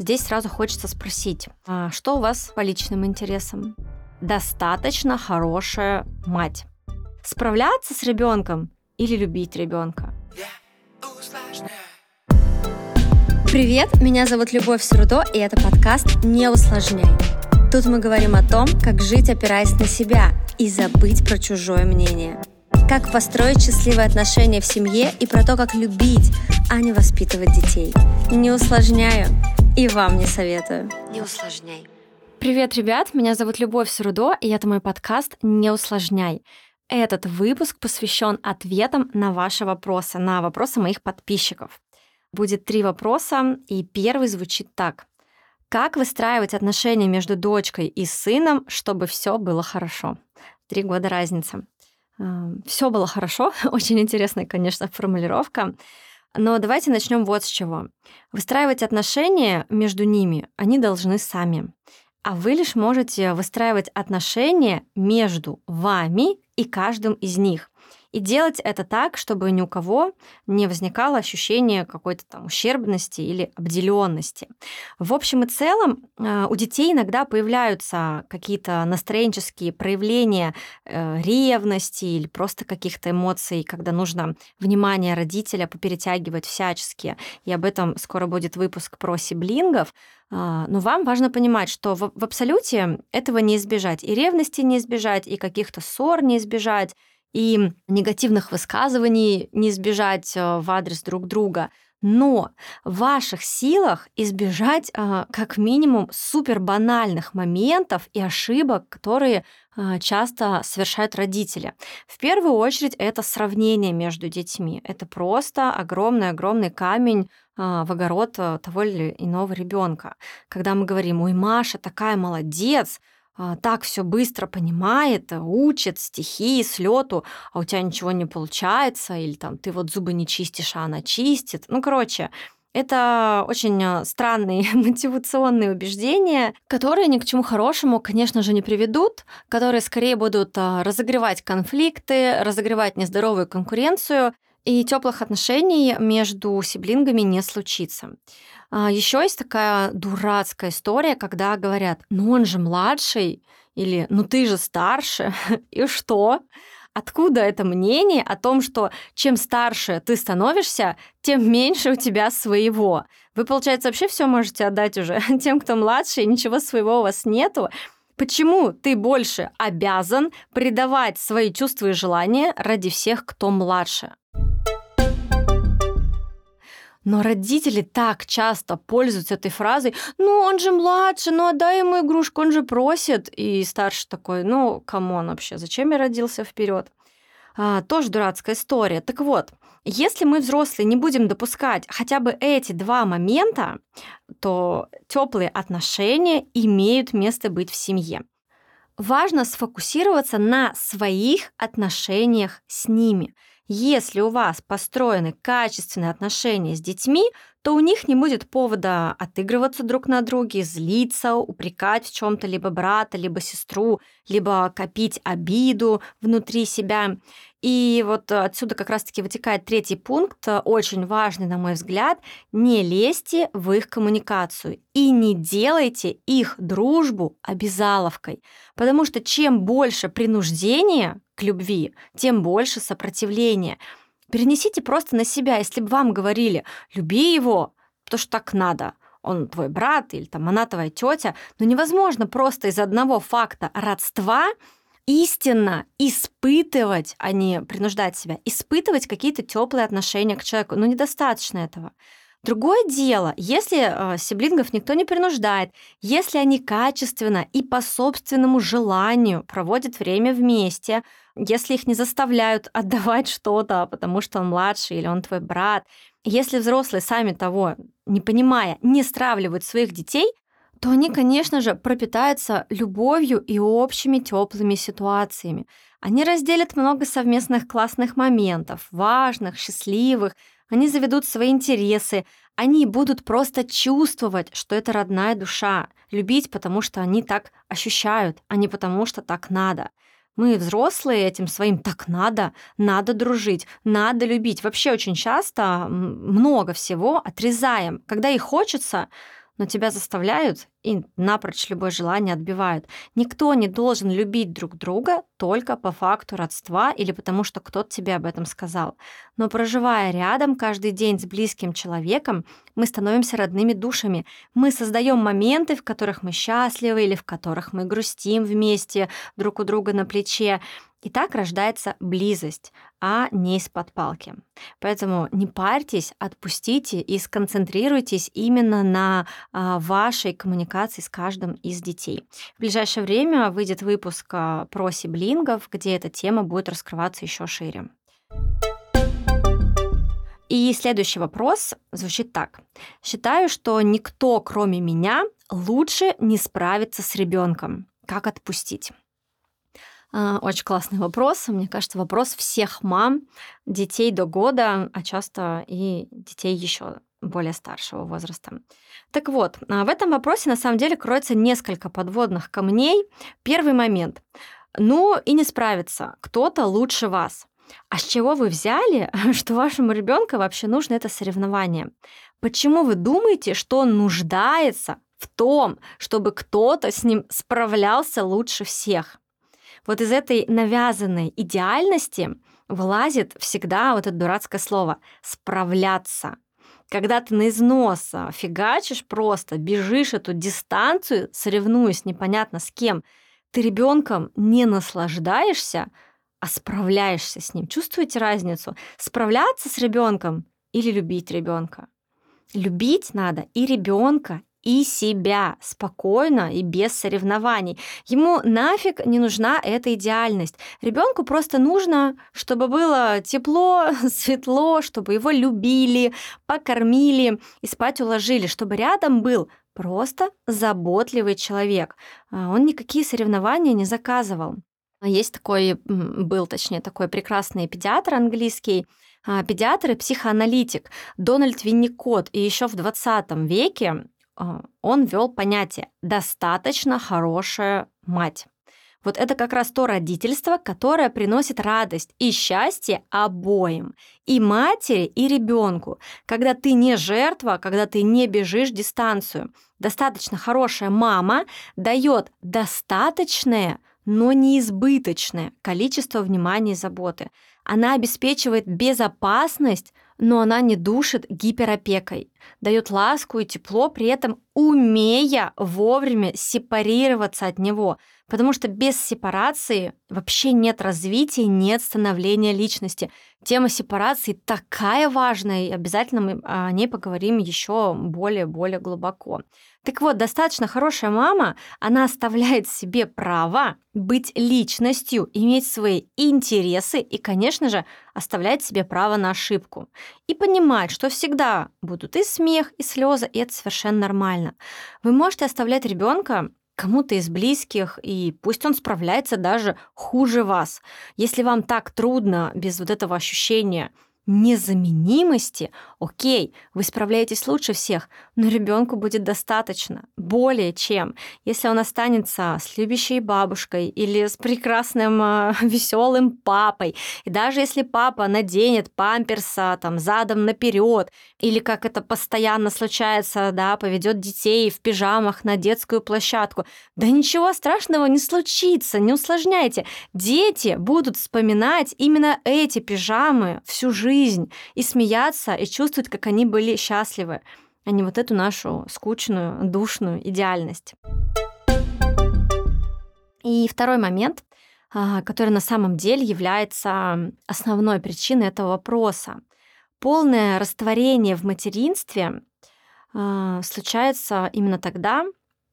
здесь сразу хочется спросить, а что у вас по личным интересам? Достаточно хорошая мать. Справляться с ребенком или любить ребенка? Привет, меня зовут Любовь Сурудо, и это подкаст «Не усложняй». Тут мы говорим о том, как жить, опираясь на себя, и забыть про чужое мнение. Как построить счастливые отношения в семье и про то, как любить, а не воспитывать детей. Не усложняю и вам не советую. Не усложняй. Привет, ребят, меня зовут Любовь Сурудо, и это мой подкаст «Не усложняй». Этот выпуск посвящен ответам на ваши вопросы, на вопросы моих подписчиков. Будет три вопроса, и первый звучит так. Как выстраивать отношения между дочкой и сыном, чтобы все было хорошо? Три года разница. Все было хорошо. Очень интересная, конечно, формулировка. Но давайте начнем вот с чего. Выстраивать отношения между ними они должны сами. А вы лишь можете выстраивать отношения между вами и каждым из них. И делать это так, чтобы ни у кого не возникало ощущение какой-то там ущербности или обделенности. В общем и целом э, у детей иногда появляются какие-то настроенческие проявления э, ревности или просто каких-то эмоций, когда нужно внимание родителя поперетягивать всячески. И об этом скоро будет выпуск про сиблингов. А, но вам важно понимать, что в, в абсолюте этого не избежать. И ревности не избежать, и каких-то ссор не избежать, и негативных высказываний не избежать э, в адрес друг друга. Но в ваших силах избежать а, как минимум супер банальных моментов и ошибок, которые а, часто совершают родители. В первую очередь это сравнение между детьми. Это просто огромный-огромный камень в огород э, того или иного ребенка. Когда мы говорим, ой, Маша такая молодец, так все быстро понимает, учит стихи с лету, а у тебя ничего не получается, или там ты вот зубы не чистишь, а она чистит. Ну, короче, это очень а, странные мотивационные убеждения, которые ни к чему хорошему, конечно же, не приведут, которые скорее будут а, разогревать конфликты, разогревать нездоровую конкуренцию, и теплых отношений между сиблингами не случится. А, Еще есть такая дурацкая история, когда говорят, ну он же младший, или ну ты же старше, и что? Откуда это мнение о том, что чем старше ты становишься, тем меньше у тебя своего? Вы, получается, вообще все можете отдать уже тем, кто младше, и ничего своего у вас нету. Почему ты больше обязан предавать свои чувства и желания ради всех, кто младше? Но родители так часто пользуются этой фразой, ну, он же младше, ну, отдай ему игрушку, он же просит. И старший такой, ну, come on вообще, зачем я родился вперед? А, тоже дурацкая история. Так вот, если мы, взрослые, не будем допускать хотя бы эти два момента, то теплые отношения имеют место быть в семье. Важно сфокусироваться на своих отношениях с ними – если у вас построены качественные отношения с детьми, то у них не будет повода отыгрываться друг на друге, злиться, упрекать в чем-то либо брата, либо сестру, либо копить обиду внутри себя. И вот отсюда как раз-таки вытекает третий пункт, очень важный, на мой взгляд, не лезьте в их коммуникацию и не делайте их дружбу обязаловкой, потому что чем больше принуждения любви, тем больше сопротивления. Перенесите просто на себя, если бы вам говорили «люби его», потому что так надо, он твой брат или там она твоя тетя, но невозможно просто из одного факта родства истинно испытывать, а не принуждать себя, испытывать какие-то теплые отношения к человеку. Ну, недостаточно этого. Другое дело, если э, сиблингов никто не принуждает, если они качественно и по собственному желанию проводят время вместе, если их не заставляют отдавать что-то, потому что он младший или он твой брат, если взрослые сами того не понимая, не стравливают своих детей, то они, конечно же, пропитаются любовью и общими теплыми ситуациями. Они разделят много совместных классных моментов, важных, счастливых, они заведут свои интересы, они будут просто чувствовать, что это родная душа, любить, потому что они так ощущают, а не потому что так надо. Мы, взрослые, этим своим так надо, надо дружить, надо любить. Вообще очень часто много всего отрезаем. Когда и хочется, но тебя заставляют и напрочь любое желание отбивают. Никто не должен любить друг друга только по факту родства или потому, что кто-то тебе об этом сказал. Но проживая рядом каждый день с близким человеком, мы становимся родными душами. Мы создаем моменты, в которых мы счастливы или в которых мы грустим вместе друг у друга на плече. И так рождается близость, а не из-под палки. Поэтому не парьтесь, отпустите и сконцентрируйтесь именно на а, вашей коммуникации с каждым из детей. В ближайшее время выйдет выпуск а, про сиблингов, где эта тема будет раскрываться еще шире. И следующий вопрос звучит так. Считаю, что никто, кроме меня, лучше не справится с ребенком. Как отпустить? А, очень классный вопрос. Мне кажется, вопрос всех мам, детей до года, а часто и детей еще более старшего возраста. Так вот, а, в этом вопросе на самом деле кроется несколько подводных камней. Первый момент. Ну и не справится кто-то лучше вас. А с чего вы взяли, что вашему ребенку вообще нужно это соревнование? Почему вы думаете, что он нуждается в том, чтобы кто-то с ним справлялся лучше всех? Вот из этой навязанной идеальности вылазит всегда вот это дурацкое слово «справляться». Когда ты на износ фигачишь просто, бежишь эту дистанцию, соревнуясь непонятно с кем, ты ребенком не наслаждаешься, а справляешься с ним. Чувствуете разницу? Справляться с ребенком или любить ребенка? Любить надо и ребенка, и себя спокойно и без соревнований. Ему нафиг не нужна эта идеальность. Ребенку просто нужно, чтобы было тепло, светло, чтобы его любили, покормили и спать уложили, чтобы рядом был просто заботливый человек. А он никакие соревнования не заказывал. Есть такой, был точнее, такой прекрасный педиатр английский, а, педиатр и психоаналитик Дональд Винникот. И еще в 20 веке а, он ввел понятие «достаточно хорошая мать». Вот это как раз то родительство, которое приносит радость и счастье обоим, и матери, и ребенку, когда ты не жертва, когда ты не бежишь дистанцию. Достаточно хорошая мама дает достаточное, но не избыточное количество внимания и заботы. Она обеспечивает безопасность, но она не душит гиперопекой, дает ласку и тепло, при этом умея вовремя сепарироваться от него, потому что без сепарации вообще нет развития, нет становления личности. Тема сепарации такая важная, и обязательно мы о ней поговорим еще более-более глубоко. Так вот, достаточно хорошая мама, она оставляет себе право быть личностью, иметь свои интересы и, конечно же, оставляет себе право на ошибку. И понимать, что всегда будут и смех, и слезы, и это совершенно нормально. Вы можете оставлять ребенка кому-то из близких, и пусть он справляется даже хуже вас. Если вам так трудно без вот этого ощущения незаменимости, окей, вы справляетесь лучше всех, но ребенку будет достаточно, более чем, если он останется с любящей бабушкой или с прекрасным э, веселым папой. И даже если папа наденет памперса там задом наперед, или как это постоянно случается, да, поведет детей в пижамах на детскую площадку, да ничего страшного не случится, не усложняйте. Дети будут вспоминать именно эти пижамы всю жизнь и смеяться, и чувствовать, как они были счастливы, а не вот эту нашу скучную, душную идеальность. И второй момент, а, который на самом деле является основной причиной этого вопроса. Полное растворение в материнстве а, случается именно тогда,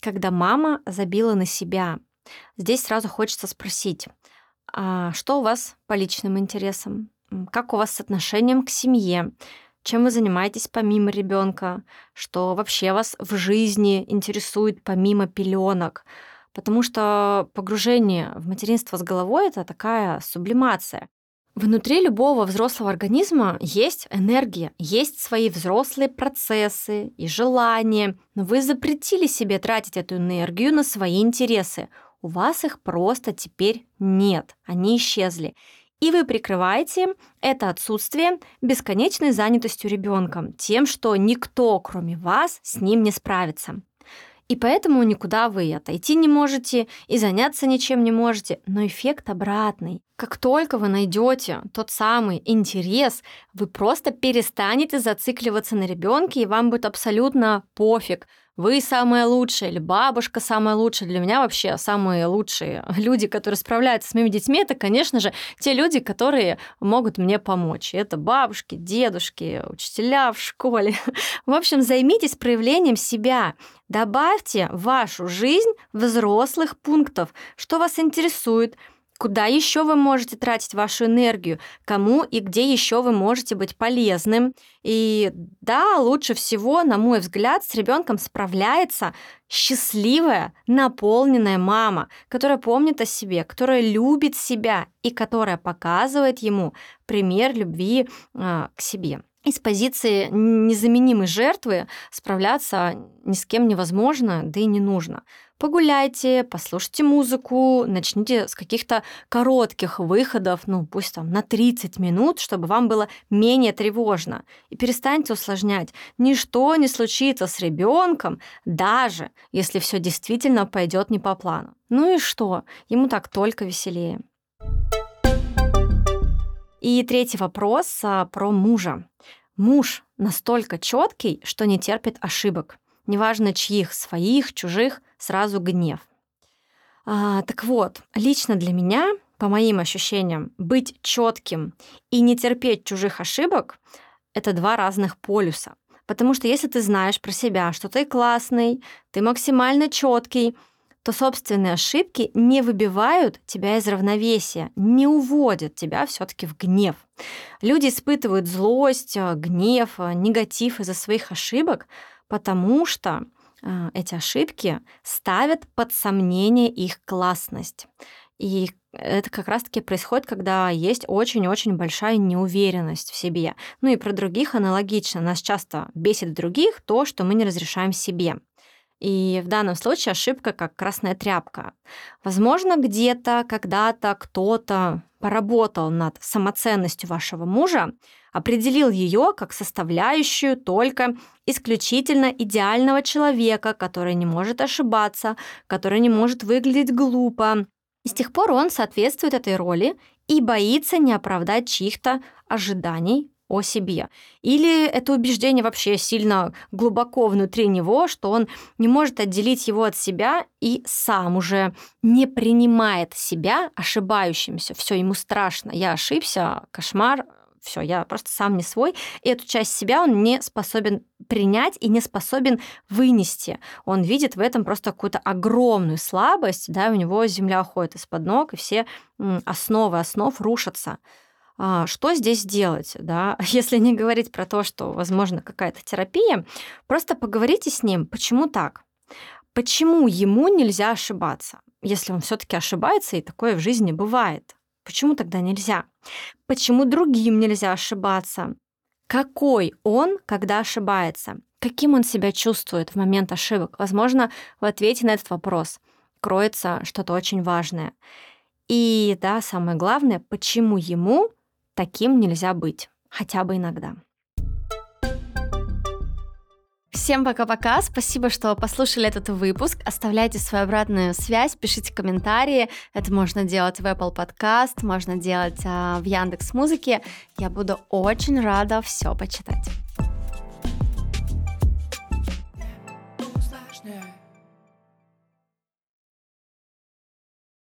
когда мама забила на себя. Здесь сразу хочется спросить, а что у вас по личным интересам? как у вас с отношением к семье, чем вы занимаетесь помимо ребенка, что вообще вас в жизни интересует помимо пеленок. Потому что погружение в материнство с головой это такая сублимация. Внутри любого взрослого организма есть энергия, есть свои взрослые процессы и желания, но вы запретили себе тратить эту энергию на свои интересы. У вас их просто теперь нет, они исчезли. И вы прикрываете это отсутствие бесконечной занятостью ребенком, тем, что никто, кроме вас, с ним не справится. И поэтому никуда вы отойти не можете и заняться ничем не можете. Но эффект обратный. Как только вы найдете тот самый интерес, вы просто перестанете зацикливаться на ребенке, и вам будет абсолютно пофиг, вы самая лучшая, или бабушка самая лучшая. Для меня вообще самые лучшие люди, которые справляются с моими детьми, это, конечно же, те люди, которые могут мне помочь. Это бабушки, дедушки, учителя в школе. В общем, займитесь проявлением себя. Добавьте в вашу жизнь взрослых пунктов, что вас интересует, Куда еще вы можете тратить вашу энергию? Кому и где еще вы можете быть полезным? И да, лучше всего, на мой взгляд, с ребенком справляется счастливая, наполненная мама, которая помнит о себе, которая любит себя и которая показывает ему пример любви э, к себе. Из позиции незаменимой жертвы справляться ни с кем невозможно, да и не нужно. Погуляйте, послушайте музыку, начните с каких-то коротких выходов, ну пусть там на 30 минут, чтобы вам было менее тревожно. И перестаньте усложнять. Ничто не случится с ребенком, даже если все действительно пойдет не по плану. Ну и что? Ему так только веселее. И третий вопрос а, про мужа. Муж настолько четкий, что не терпит ошибок. Неважно чьих, своих, чужих, сразу гнев. А, так вот, лично для меня, по моим ощущениям, быть четким и не терпеть чужих ошибок — это два разных полюса. Потому что если ты знаешь про себя, что ты классный, ты максимально четкий, то собственные ошибки не выбивают тебя из равновесия, не уводят тебя все-таки в гнев. Люди испытывают злость, э, гнев, э, негатив из-за своих ошибок, потому что э, эти ошибки ставят под сомнение их классность. И это как раз-таки происходит, когда есть очень-очень большая неуверенность в себе. Ну и про других аналогично. Нас часто бесит других то, что мы не разрешаем себе. И в данном случае ошибка как красная тряпка. Возможно, где-то, когда-то кто-то поработал над самоценностью вашего мужа, определил ее как составляющую только исключительно идеального человека, который не может ошибаться, который не может выглядеть глупо. И с тех пор он соответствует этой роли и боится не оправдать чьих-то ожиданий о себе. Или это убеждение вообще сильно глубоко внутри него, что он не может отделить его от себя и сам уже не принимает себя ошибающимся. Все, ему страшно, я ошибся, кошмар, все, я просто сам не свой, и эту часть себя он не способен принять и не способен вынести. Он видит в этом просто какую-то огромную слабость, да, у него земля уходит из-под ног, и все основы основ рушатся. А, что здесь делать, да, если не говорить про то, что, возможно, какая-то терапия, просто поговорите с ним, почему так, почему ему нельзя ошибаться, если он все-таки ошибается, и такое в жизни бывает. Почему тогда нельзя? Почему другим нельзя ошибаться? Какой он, когда ошибается? Каким он себя чувствует в момент ошибок? Возможно, в ответе на этот вопрос кроется что-то очень важное. И да, самое главное, почему ему Таким нельзя быть, хотя бы иногда. Всем пока-пока. Спасибо, что послушали этот выпуск. Оставляйте свою обратную связь, пишите комментарии. Это можно делать в Apple Podcast, можно делать а, в Яндекс Музыке. Я буду очень рада все почитать.